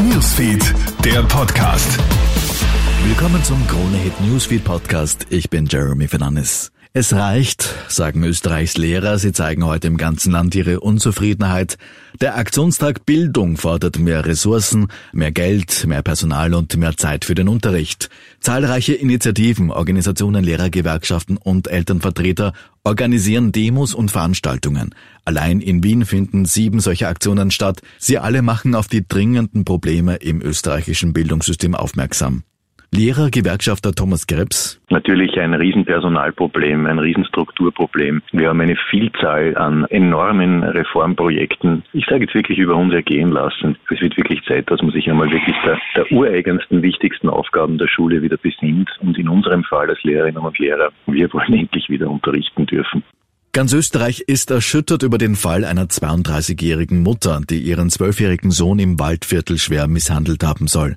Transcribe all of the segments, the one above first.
Newsfeed, der Podcast. Willkommen zum Krone Hit Newsfeed Podcast. Ich bin Jeremy Fernandes. Es reicht, sagen Österreichs Lehrer. Sie zeigen heute im ganzen Land ihre Unzufriedenheit. Der Aktionstag Bildung fordert mehr Ressourcen, mehr Geld, mehr Personal und mehr Zeit für den Unterricht. Zahlreiche Initiativen, Organisationen, Lehrergewerkschaften und Elternvertreter organisieren Demos und Veranstaltungen. Allein in Wien finden sieben solche Aktionen statt. Sie alle machen auf die dringenden Probleme im österreichischen Bildungssystem aufmerksam. Lehrer, Gewerkschafter Thomas Krebs. Natürlich ein Riesenpersonalproblem, ein Riesenstrukturproblem. Wir haben eine Vielzahl an enormen Reformprojekten. Ich sage jetzt wirklich über uns ergehen lassen. Es wird wirklich Zeit, dass man sich einmal wirklich der, der ureigensten, wichtigsten Aufgaben der Schule wieder besinnt. Und in unserem Fall als Lehrerinnen und Lehrer, wir wollen endlich wieder unterrichten dürfen. Ganz Österreich ist erschüttert über den Fall einer 32-jährigen Mutter, die ihren zwölfjährigen Sohn im Waldviertel schwer misshandelt haben soll.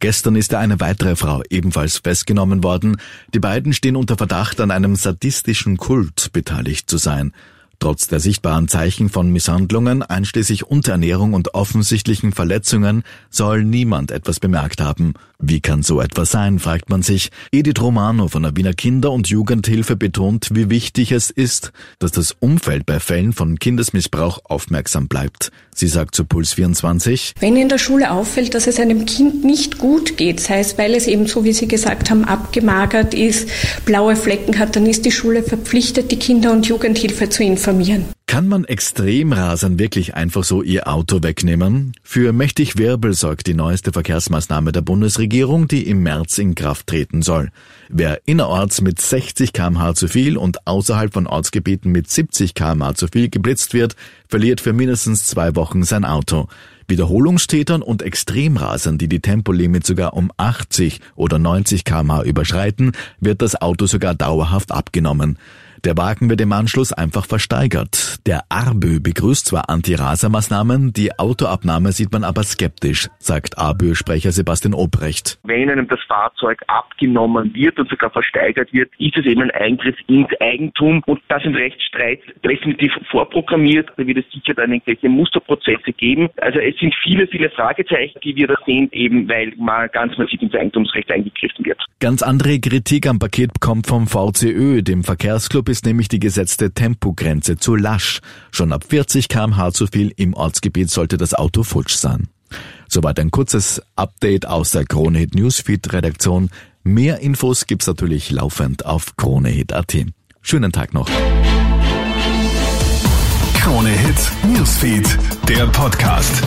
Gestern ist eine weitere Frau ebenfalls festgenommen worden. Die beiden stehen unter Verdacht, an einem sadistischen Kult beteiligt zu sein. Trotz der sichtbaren Zeichen von Misshandlungen, einschließlich Unterernährung und offensichtlichen Verletzungen, soll niemand etwas bemerkt haben. Wie kann so etwas sein, fragt man sich. Edith Romano von der Wiener Kinder- und Jugendhilfe betont, wie wichtig es ist, dass das Umfeld bei Fällen von Kindesmissbrauch aufmerksam bleibt. Sie sagt zu Puls 24, Wenn in der Schule auffällt, dass es einem Kind nicht gut geht, sei es, weil es eben, so wie Sie gesagt haben, abgemagert ist, blaue Flecken hat, dann ist die Schule verpflichtet, die Kinder- und Jugendhilfe zu informieren. Kann man Extremrasern wirklich einfach so ihr Auto wegnehmen? Für mächtig Wirbel sorgt die neueste Verkehrsmaßnahme der Bundesregierung, die im März in Kraft treten soll. Wer innerorts mit 60 kmh zu viel und außerhalb von Ortsgebieten mit 70 kmh zu viel geblitzt wird, verliert für mindestens zwei Wochen sein Auto. Wiederholungstätern und Extremrasern, die die Tempolimit sogar um 80 oder 90 kmh überschreiten, wird das Auto sogar dauerhaft abgenommen. Der Wagen wird im Anschluss einfach versteigert. Der ARBÖ begrüßt zwar Anti-Raser-Maßnahmen, die Autoabnahme sieht man aber skeptisch, sagt ARBÖ-Sprecher Sebastian Obrecht. Wenn einem das Fahrzeug abgenommen wird und sogar versteigert wird, ist es eben ein Eingriff ins Eigentum und das im Rechtsstreit definitiv vorprogrammiert. Da wird es sicher dann irgendwelche Musterprozesse geben. Also es sind viele, viele Fragezeichen, die wir da sehen, eben weil mal ganz massiv ins Eigentumsrecht eingegriffen. Ganz andere Kritik am Paket kommt vom VCÖ, dem Verkehrsclub ist nämlich die gesetzte Tempogrenze zu lasch. Schon ab 40 kmh zu viel im Ortsgebiet sollte das Auto futsch sein. Soweit ein kurzes Update aus der Kronehit Newsfeed Redaktion. Mehr Infos gibt's natürlich laufend auf kronehit.at. Schönen Tag noch. Krone Hit Newsfeed, der Podcast.